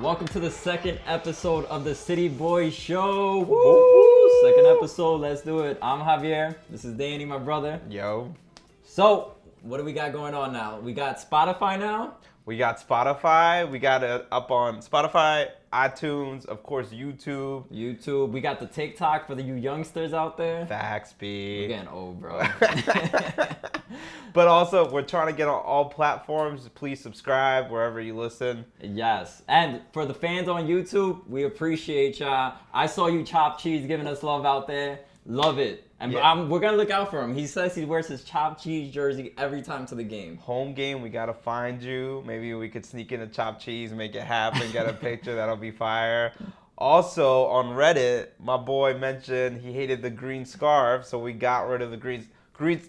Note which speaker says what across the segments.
Speaker 1: Welcome to the second episode of the City Boy Show. Woo! Second episode, let's do it. I'm Javier. This is Danny, my brother.
Speaker 2: Yo,
Speaker 1: So, what do we got going on now? We got Spotify now.
Speaker 2: we got Spotify. We got it up on Spotify, iTunes, of course, YouTube.
Speaker 1: YouTube. We got the TikTok for the you youngsters out there.
Speaker 2: Facts,
Speaker 1: We're getting old, bro.
Speaker 2: but also, we're trying to get on all platforms. Please subscribe wherever you listen.
Speaker 1: yes. And for the fans on YouTube, we appreciate y'all. I saw you Chop Cheese giving us love out there. Love it. And
Speaker 2: Yeah.
Speaker 1: We're gonna look out for him. He says he wears his chopped Cheese jersey every time to the game.
Speaker 2: Home game, we gotta find you. Maybe we could sneak in a chopped cheese, make it happen, get a picture. That'll be fire. Also on Reddit, my boy mentioned he hated the green scarf, so we got rid of the green green.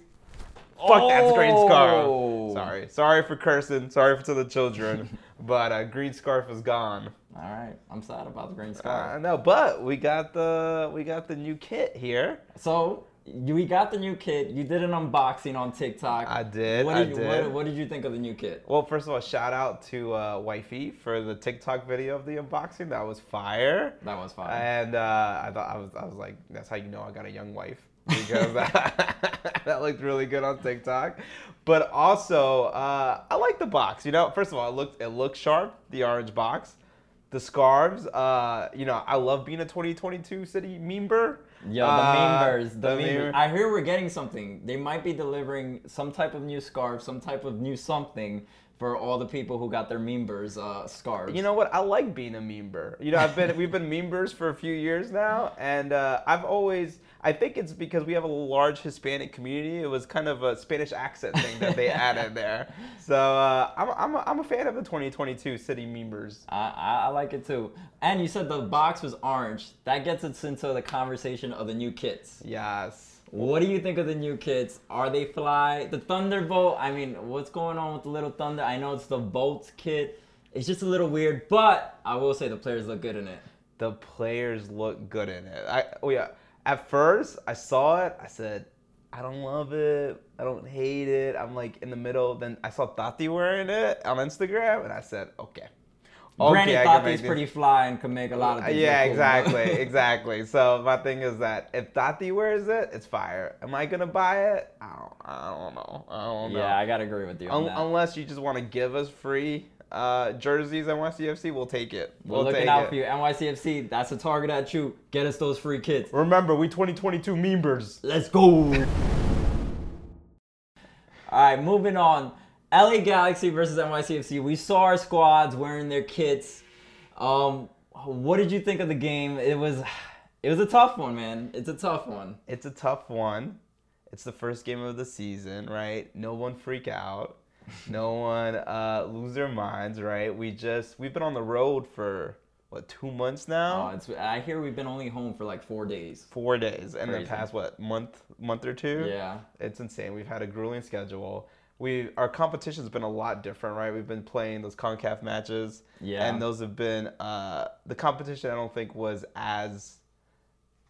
Speaker 2: Fuck that's green
Speaker 1: Oh.
Speaker 2: scarf. Sorry, sorry for cursing. Sorry for to the children, but uh, green scarf is gone.
Speaker 1: All right, I'm sad about the green scar.
Speaker 2: I
Speaker 1: scarf.
Speaker 2: know, but we got the we got the new kit here.
Speaker 1: so you, we got the new kit. You did an unboxing on TikTok.
Speaker 2: I did,
Speaker 1: What
Speaker 2: I
Speaker 1: did, you,
Speaker 2: did.
Speaker 1: What, what did you think of the new kit?
Speaker 2: Well, first of all, shout out to uh, Wifey for the TikTok video of the unboxing. That was fire.
Speaker 1: That was fire.
Speaker 2: And uh, I thought I was I was like, that's how you know I got a young wife because that looked really good on TikTok. But also, uh, I like the box. You know, first of all, it looked it looked sharp. The orange box, the scarves. Uh, you know, I love being a 2022 city member.
Speaker 1: Yo, the
Speaker 2: Uh,
Speaker 1: members, the,
Speaker 2: the
Speaker 1: members. I hear we're getting something. They might be delivering some type of new scarf, some type of new something for all the people who got their members uh, scarves.
Speaker 2: You know what? I like being a member. You know, I've been we've been members for a few years now, and uh, I've always I think it's because we have a large Hispanic community. It was kind of a Spanish accent thing that they added there. So uh, I'm I'm a, I'm a fan of the 2022 city members.
Speaker 1: I, I, I like it too. And you said the box was orange. That gets us into the conversation of the new kits.
Speaker 2: Yes.
Speaker 1: What do you think of the new kits? Are they fly? The Thunderbolt, I mean, what's going on with the little Thunder? I know it's the Bolt kit. It's just a little weird, but I will say the players look good in it.
Speaker 2: The players look good in it. I oh yeah. At first, I saw it. I said, I don't love it. I don't hate it. I'm like in the middle. Then I saw Tati wearing it on Instagram, and I said, okay. I can
Speaker 1: Tati's pretty fly and can make a lot of things.
Speaker 2: Yeah,
Speaker 1: cool,
Speaker 2: exactly, exactly. So my thing is that if Tati wears it, it's fire. Am I gonna buy it? I don't, I don't know. I don't know.
Speaker 1: Yeah, I gotta agree with you on
Speaker 2: Un-
Speaker 1: that.
Speaker 2: unless you just want to give us free uh, jerseys NYCFC, we'll take it.
Speaker 1: We're
Speaker 2: We'll
Speaker 1: looking
Speaker 2: take
Speaker 1: out
Speaker 2: it.
Speaker 1: for you. NYCFC, that's a target at you. Get us those free kits.
Speaker 2: Remember, we 2022 members.
Speaker 1: Let's go. All right, moving on. LA Galaxy versus NYCFC. We saw our squads wearing their kits. Um, what did you think of the game? It was, it was a tough one, man. It's a tough one.
Speaker 2: It's a tough one. It's the first game of the season, right? No one freak out. No one uh, lose their minds, right? We just we've been on the road for what two months now?
Speaker 1: Oh, it's. I hear we've been only home for like four days.
Speaker 2: four days in the past what month month or two
Speaker 1: Yeah.
Speaker 2: it's insane we've had a grueling schedule we our competition's been a lot different right we've been playing those concaf matches
Speaker 1: Yeah.
Speaker 2: and those have been uh, the competition i don't think was as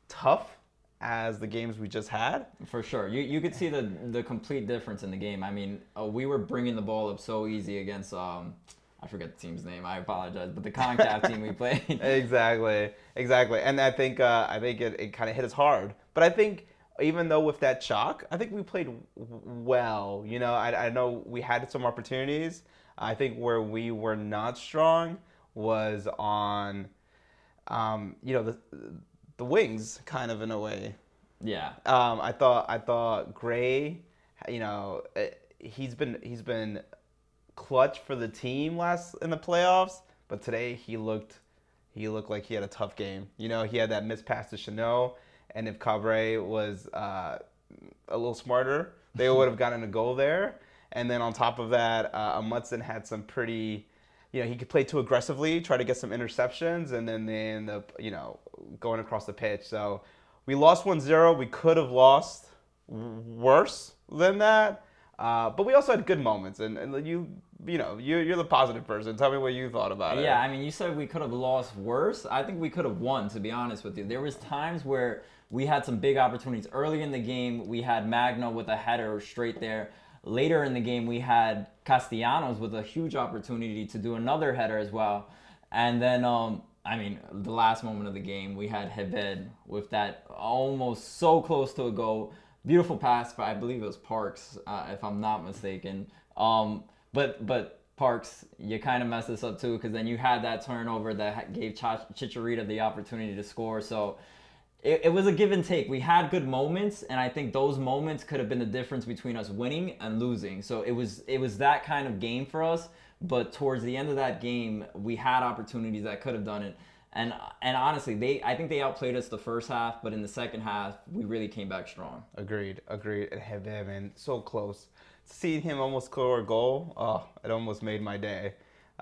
Speaker 2: tough as the games we just had
Speaker 1: For sure, you you could see the the complete difference in the game. I mean, uh, we were bringing the ball up so easy against um, I forget the team's name. I apologize, but the Concacaf team we played.
Speaker 2: exactly exactly and i think uh, i think it, it kind of hit us hard but i think even though with that chalk i think we played w- well you know I, I know we had some opportunities i think where we were not strong was on um, you know the the wings kind of in a way
Speaker 1: Yeah,
Speaker 2: um, I thought I thought Gray, you know, eh, he's been he's been clutch for the team last in the playoffs, but today he looked he looked like he had a tough game. You know, he had that missed pass to Chanot, and if Cabre was uh, a little smarter, they would have gotten a goal there. And then on top of that, uh, Amundsen had some pretty, you know, he could play too aggressively, try to get some interceptions, and then they end up, you know, going across the pitch. So we lost 1-0. We could have lost worse than that. Uh, but we also had good moments, and, and you, you know, you, you're the positive person. Tell me what you thought about it.
Speaker 1: Yeah, I mean, you said we could have lost worse. I think we could have won, to be honest with you. There was times where we had some big opportunities. Early in the game, we had Magno with a header straight there. Later in the game, we had Castellanos with a huge opportunity to do another header as well. And then, um, I mean, the last moment of the game, we had Héber with that almost so close to a goal. Beautiful pass, but I believe it was Parks, uh, if I'm not mistaken. Um, but but Parks, you kind of messed this up too, because then you had that turnover that gave Ch- Chicharito the opportunity to score. So it, it was a give and take. We had good moments, and I think those moments could have been the difference between us winning and losing. So it was it was that kind of game for us. But towards the end of that game, we had opportunities that could have done it. And and honestly, they I think they outplayed us the first half, but in the second half, we really came back strong.
Speaker 2: Agreed, agreed. And Héber, been so close. Seeing him almost score a goal, oh, it almost made my day.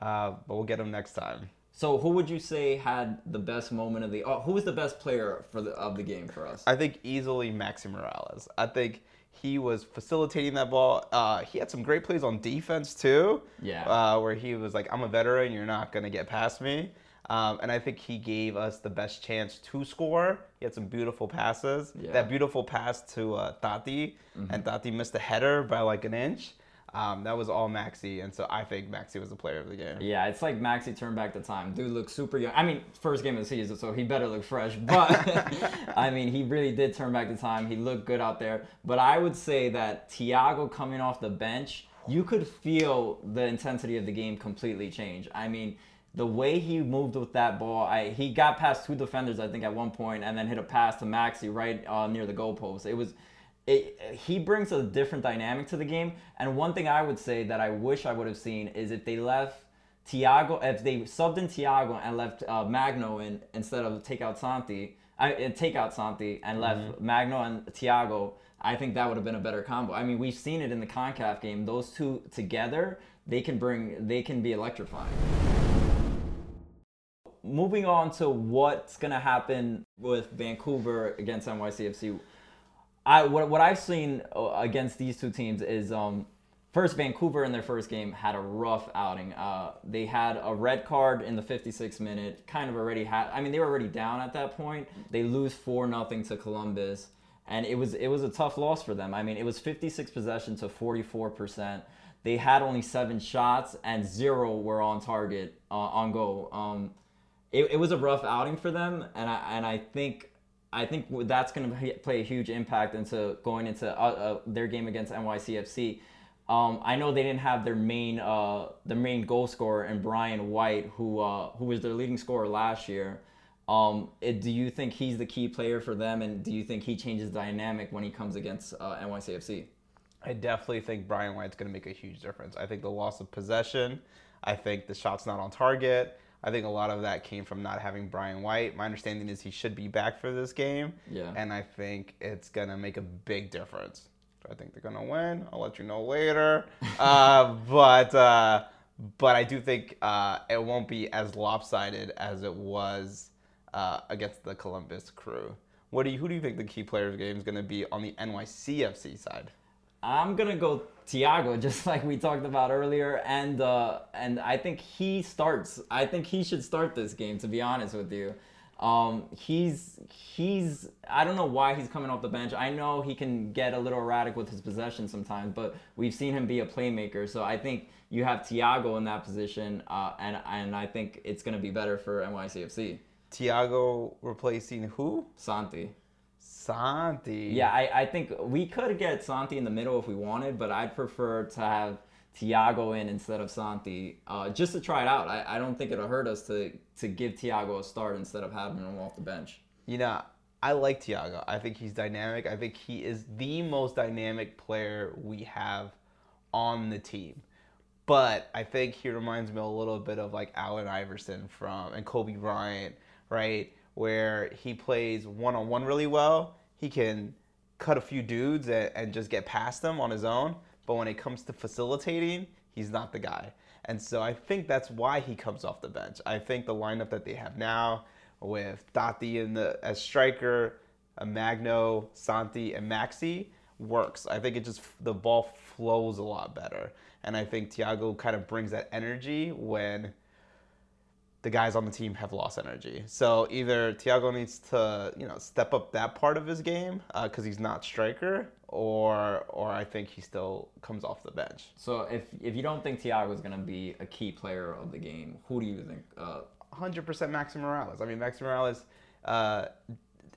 Speaker 2: Uh, but we'll get him next time.
Speaker 1: So who would you say had the best moment of the? Oh, who was the best player for the of the game for us?
Speaker 2: I think easily Maxi Moralez. I think he was facilitating that ball. Uh, he had some great plays on defense too.
Speaker 1: Yeah.
Speaker 2: Uh, where he was like, "I'm a veteran. You're not gonna get past me." Um, and I think he gave us the best chance to score. He had some beautiful passes.
Speaker 1: Yeah.
Speaker 2: That beautiful pass to uh, Tati, and Tati missed a header by like an inch. Um, that was all Maxi, and so I think Maxi was the player of the game.
Speaker 1: Yeah, it's like Maxi turned back the time. Dude looks super young. I mean, first game of the season, so he better look fresh. But I mean, he really did turn back the time. He looked good out there. But I would say that Thiago coming off the bench, you could feel the intensity of the game completely change. I mean, the way he moved with that ball, I he got past two defenders, I think, at one point, and then hit a pass to Maxi right uh, near the goalpost. It was it, he brings a different dynamic to the game. And one thing I would say that I wish I would have seen is if they left Tiago, if they subbed in Tiago and left uh, Magno in instead of take out Santi, I uh, take out Santi and left Magno and Tiago, I think that would have been a better combo. I mean, we've seen it in the Concacaf game. Those two together, they can bring, they can be electrifying moving on to what's gonna happen with Vancouver against NYCFC. I what what I've seen uh, against these two teams is um first Vancouver in their first game had a rough outing. Uh, they had a red card in the 56th minute. Kind of already had. I mean, they were already down at that point. They lose four nothing to Columbus, and it was it was a tough loss for them. I mean, it was 56 possession to 44 percent. They had only seven shots and zero were on target uh, on goal. Um, it, it was a rough outing for them, and I and I think I think that's going to play a huge impact into going into uh, uh, their game against NYCFC. Um, I know they didn't have their main uh, main goal scorer and Brian White, who uh, who was their leading scorer last year. Um, it, do you think he's the key player for them, and do you think he changes dynamic when he comes against uh, NYCFC?
Speaker 2: I definitely think Brian White's going to make a huge difference. I think the loss of possession, I think the shot's not on target. I think a lot of that came from not having Brian White. My understanding is he should be back for this game.
Speaker 1: Yeah.
Speaker 2: And I think it's going to make a big difference. I think they're going to win. I'll let you know later. uh, but uh, but I do think uh, it won't be as lopsided as it was uh, against the Columbus crew. What do you, who do you think the key player of the game is going to be on the NYCFC side?
Speaker 1: I'm gonna go Thiago, just like we talked about earlier, and uh, and I think he starts. I think he should start this game. To be honest with you, um, he's he's. I don't know why he's coming off the bench. I know he can get a little erratic with his possession sometimes, but we've seen him be a playmaker. So I think you have Thiago in that position, uh, and and I think it's gonna be better for NYCFC.
Speaker 2: Thiago replacing who?
Speaker 1: Santi.
Speaker 2: Santi.
Speaker 1: Yeah, I, I think we could get Santi in the middle if we wanted, but I'd prefer to have Thiago in instead of Santi, uh, just to try it out. I, I don't think it'll hurt us to to give Thiago a start instead of having him off the bench.
Speaker 2: You know, I like Thiago. I think he's dynamic. I think he is the most dynamic player we have on the team. But I think he reminds me a little bit of like Allen Iverson from and Kobe Bryant, right? Where he plays one on one really well. He can cut a few dudes and, and just get past them on his own. But when it comes to facilitating, he's not the guy. And so I think that's why he comes off the bench. I think the lineup that they have now with Dati in the as striker, a Magno, Santi, and Maxi works. I think it just the ball flows a lot better, and I think Thiago kind of brings that energy when the guys on the team have lost energy. So either Thiago needs to you know step up that part of his game because he's not striker, or or I think he still comes off the bench.
Speaker 1: So if if you don't think Thiago is gonna be a key player of the game, who do you think? Uh,
Speaker 2: 100% Maxi Moralez. I mean, Maxi Moralez, uh,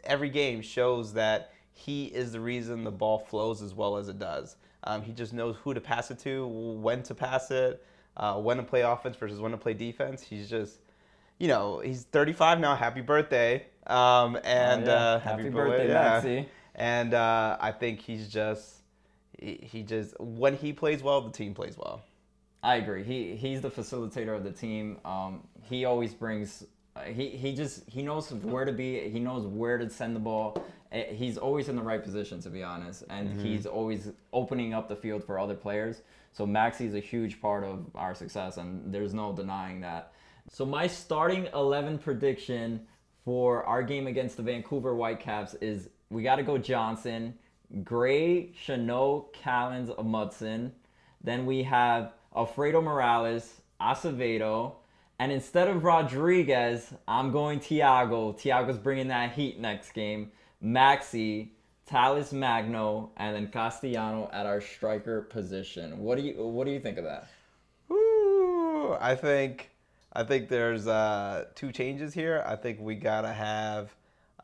Speaker 2: every game shows that he is the reason the ball flows as well as it does. Um, he just knows who to pass it to, when to pass it, uh, when to play offense versus when to play defense. He's just, you know, he's 35 now. Happy birthday. Um, and
Speaker 1: Oh, yeah.
Speaker 2: uh,
Speaker 1: Happy
Speaker 2: happy,
Speaker 1: birthday,
Speaker 2: yeah.
Speaker 1: Maxi.
Speaker 2: And uh, I think he's just, he, he just, when he plays well, the team plays well.
Speaker 1: I agree. He he's the facilitator of the team. Um, he always brings. Uh, he he just he knows where to be. He knows where to send the ball. Uh, He's always in the right position, to be honest, and he's always opening up the field for other players. So Maxi is a huge part of our success, and there's no denying that. So my starting eleven prediction for our game against the Vancouver Whitecaps is we got to go Johnson, Gray, Chanot, Callens, Amundsen. Then we have Alfredo Morales, Acevedo, and instead of Rodriguez, I'm going Tiago. Tiago's bringing that heat next game. Maxi, Talles Magno, and then Castellano at our striker position. What do you What do you think of that?
Speaker 2: Ooh, I think I think there's uh, two changes here. I think we gotta have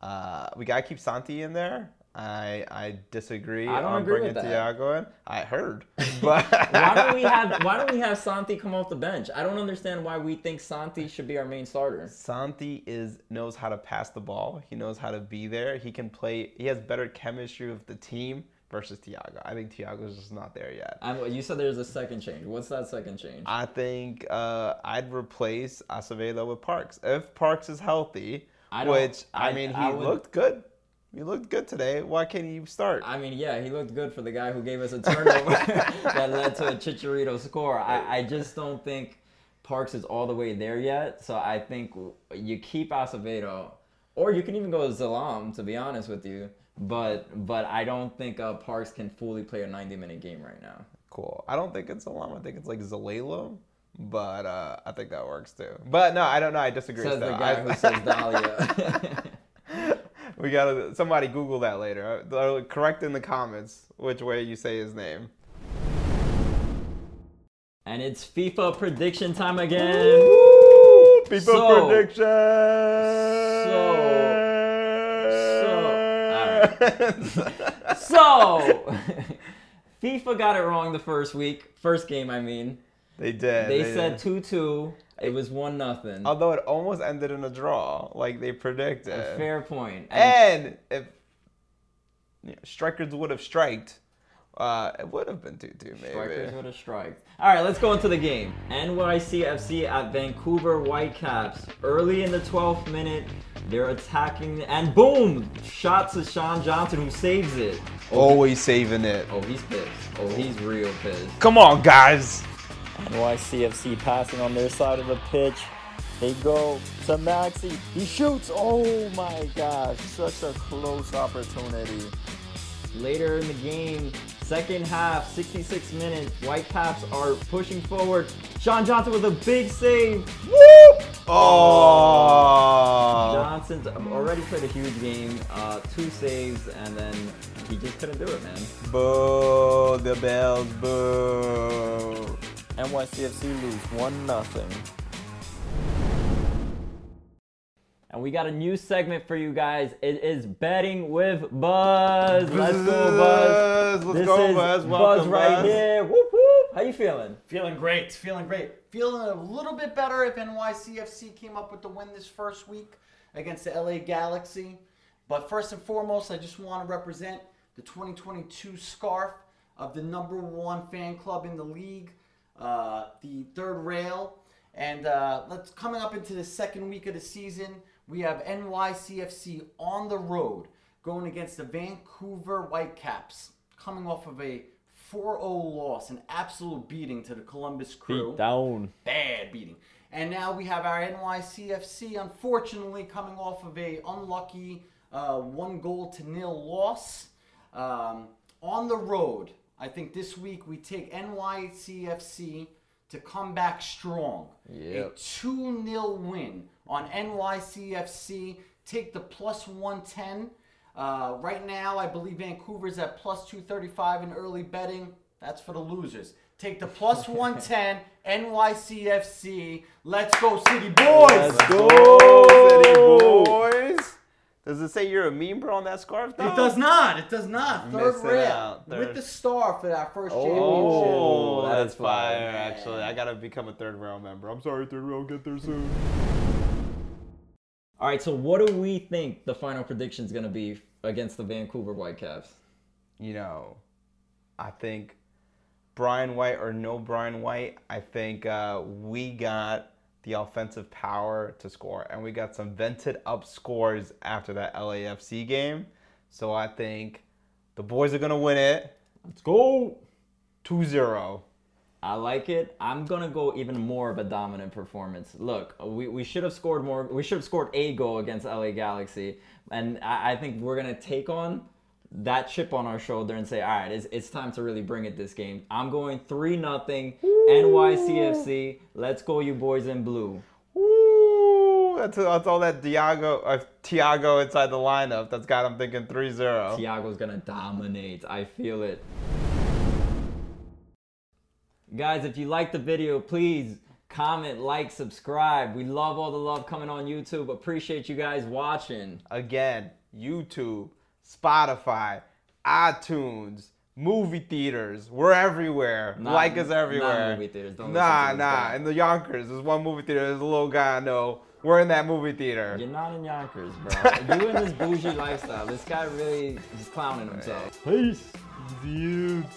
Speaker 2: uh, we gotta keep Santi in there. I I disagree
Speaker 1: I don't
Speaker 2: on
Speaker 1: agree
Speaker 2: bringing
Speaker 1: with that.
Speaker 2: Tiago in. I heard, but
Speaker 1: Why don't we have Why don't we have Santi come off the bench? I don't understand why we think Santi should be our main starter.
Speaker 2: Santi is knows how to pass the ball. He knows how to be there. He can play. He has better chemistry with the team versus Tiago. I think Tiago's just not there yet.
Speaker 1: I'm, you said there's a second change. What's that second change?
Speaker 2: I think uh, I'd replace Acevedo with Parks if Parks is healthy.
Speaker 1: I
Speaker 2: which I,
Speaker 1: I-
Speaker 2: mean, he
Speaker 1: I would-
Speaker 2: looked good. He looked good today. Why can't he start?
Speaker 1: I mean, yeah, he looked good for the guy who gave us a turnover that led to a Chicharito score. I, I just don't think Parks is all the way there yet. So I think you keep Acevedo, or you can even go Zalam, to be honest with you. But but I don't think uh, Parks can fully play a 90 minute game right now.
Speaker 2: cool. I don't think it's Alam. I think it's like Zalelo. But uh, I think that works too. But no, I don't know. I disagree.
Speaker 1: Says the guy
Speaker 2: I-
Speaker 1: who says Dahlia.
Speaker 2: we gotta somebody Google that later. Uh, Correct in the comments which way you say his name.
Speaker 1: and it's FIFA prediction time again.
Speaker 2: FIFA
Speaker 1: So-
Speaker 2: prediction.
Speaker 1: So, FIFA got it wrong the first week, first game. I mean,
Speaker 2: they did.
Speaker 1: they
Speaker 2: did.
Speaker 1: said two two. It was one nothing.
Speaker 2: Although it almost ended in a draw, like they predicted.
Speaker 1: A Fair point. And
Speaker 2: And if you know, strikers would have striked, uh, it would have been 2 2 maybe.
Speaker 1: strikers would have striked. All right, let's go into the game. NYCFC at Vancouver Whitecaps. Early in the 12th minute, they're attacking, and boom! Shot to Sean Johnson, who saves it.
Speaker 2: Oh, Always saving it.
Speaker 1: Oh, he's pissed. Oh, he's real pissed.
Speaker 2: Come on, guys.
Speaker 3: NYCFC passing on their side of the pitch. They go to Maxi. He shoots. Oh my gosh. Such a close opportunity.
Speaker 1: Later in the game, second half, 66 minutes, Whitecaps are pushing forward. Sean Johnson with a big save.
Speaker 2: Whoop! Oh.
Speaker 1: Johnson's already played a huge game, uh, two saves, and then he just couldn't do it, man.
Speaker 2: Boo! The bells, boo!
Speaker 3: NYCFC lose 1 nothing.
Speaker 1: And we got a new segment for you guys. It is betting with Buzz. Let's go, Buzz.
Speaker 2: Let's
Speaker 1: this
Speaker 2: go,
Speaker 1: is
Speaker 2: Buzz.
Speaker 1: Buzz right
Speaker 2: Buzz.
Speaker 1: here. Whoop whoop. How you feeling?
Speaker 4: Feeling great, feeling great. Feeling a little bit better if NYCFC came up with the win this first week against the LA Galaxy. But first and foremost, I just want to represent the 2022 scarf of the number one fan club in the league, uh, the Third Rail. And uh, let's coming up into the second week of the season, we have NYCFC on the road going against the Vancouver Whitecaps, coming off of a 4-0 loss, an absolute beating to the Columbus Crew
Speaker 3: Beat down.
Speaker 4: bad beating. And now we have our NYCFC, unfortunately, coming off of a unlucky uh, one goal to nil loss um, on the road. I think this week we take NYCFC to come back strong.
Speaker 1: Yep.
Speaker 4: A 2 0 win on NYCFC. Take the plus 110. Uh, right now, I believe Vancouver's at plus 235 in early betting. That's for the losers. Take the plus 110 NYCFC. Let's go, City Boys!
Speaker 1: Let's
Speaker 2: Go, City Boys! Does it say you're a meme bro on that scarf? Though?
Speaker 4: It does not. It does not. Third
Speaker 2: Missing
Speaker 4: rail
Speaker 2: out.
Speaker 4: with the star for that first
Speaker 2: Oh,
Speaker 1: championship.
Speaker 2: that's
Speaker 1: That's fire.
Speaker 2: fire. Actually, I gotta become a third round member. I'm sorry, third round. Get there soon.
Speaker 1: All right, so what do we think the final prediction is going to be against the Vancouver Whitecaps?
Speaker 2: You know, I think Brian White or no Brian White. I think uh, we got the offensive power to score, and we got some vented up scores after that LAFC game. So I think the boys are gonna win it
Speaker 1: Let's go.
Speaker 2: 2-0.
Speaker 1: I like it. I'm gonna go even more of a dominant performance. Look, we, we should have scored more. We should have scored a goal against LA Galaxy, and I, I think we're gonna take on that chip on our shoulder and say, all right, it's, it's time to really bring it this game. I'm going three nothing NYCFC. Let's go, you boys in blue.
Speaker 2: Woo! That's, that's all that Diago, uh, Tiago inside the lineup. That's got him thinking 3-0.
Speaker 1: Tiago's gonna dominate. I feel it. Guys, if you like the video, please comment, like, subscribe. We love all the love coming on YouTube. Appreciate you guys watching.
Speaker 2: Again, YouTube, Spotify, iTunes, movie theaters. We're everywhere.
Speaker 1: Not-
Speaker 2: like us
Speaker 1: not
Speaker 2: everywhere.
Speaker 1: movie theaters. Don't
Speaker 2: nah,
Speaker 1: to
Speaker 2: nah.
Speaker 1: guy.
Speaker 2: In the Yonkers, there's one movie theater. There's a little guy I know. We're in that movie theater.
Speaker 1: You're not in Yonkers, bro. you in this bougie lifestyle. This guy really is clowning himself. Peace.
Speaker 2: Dudes.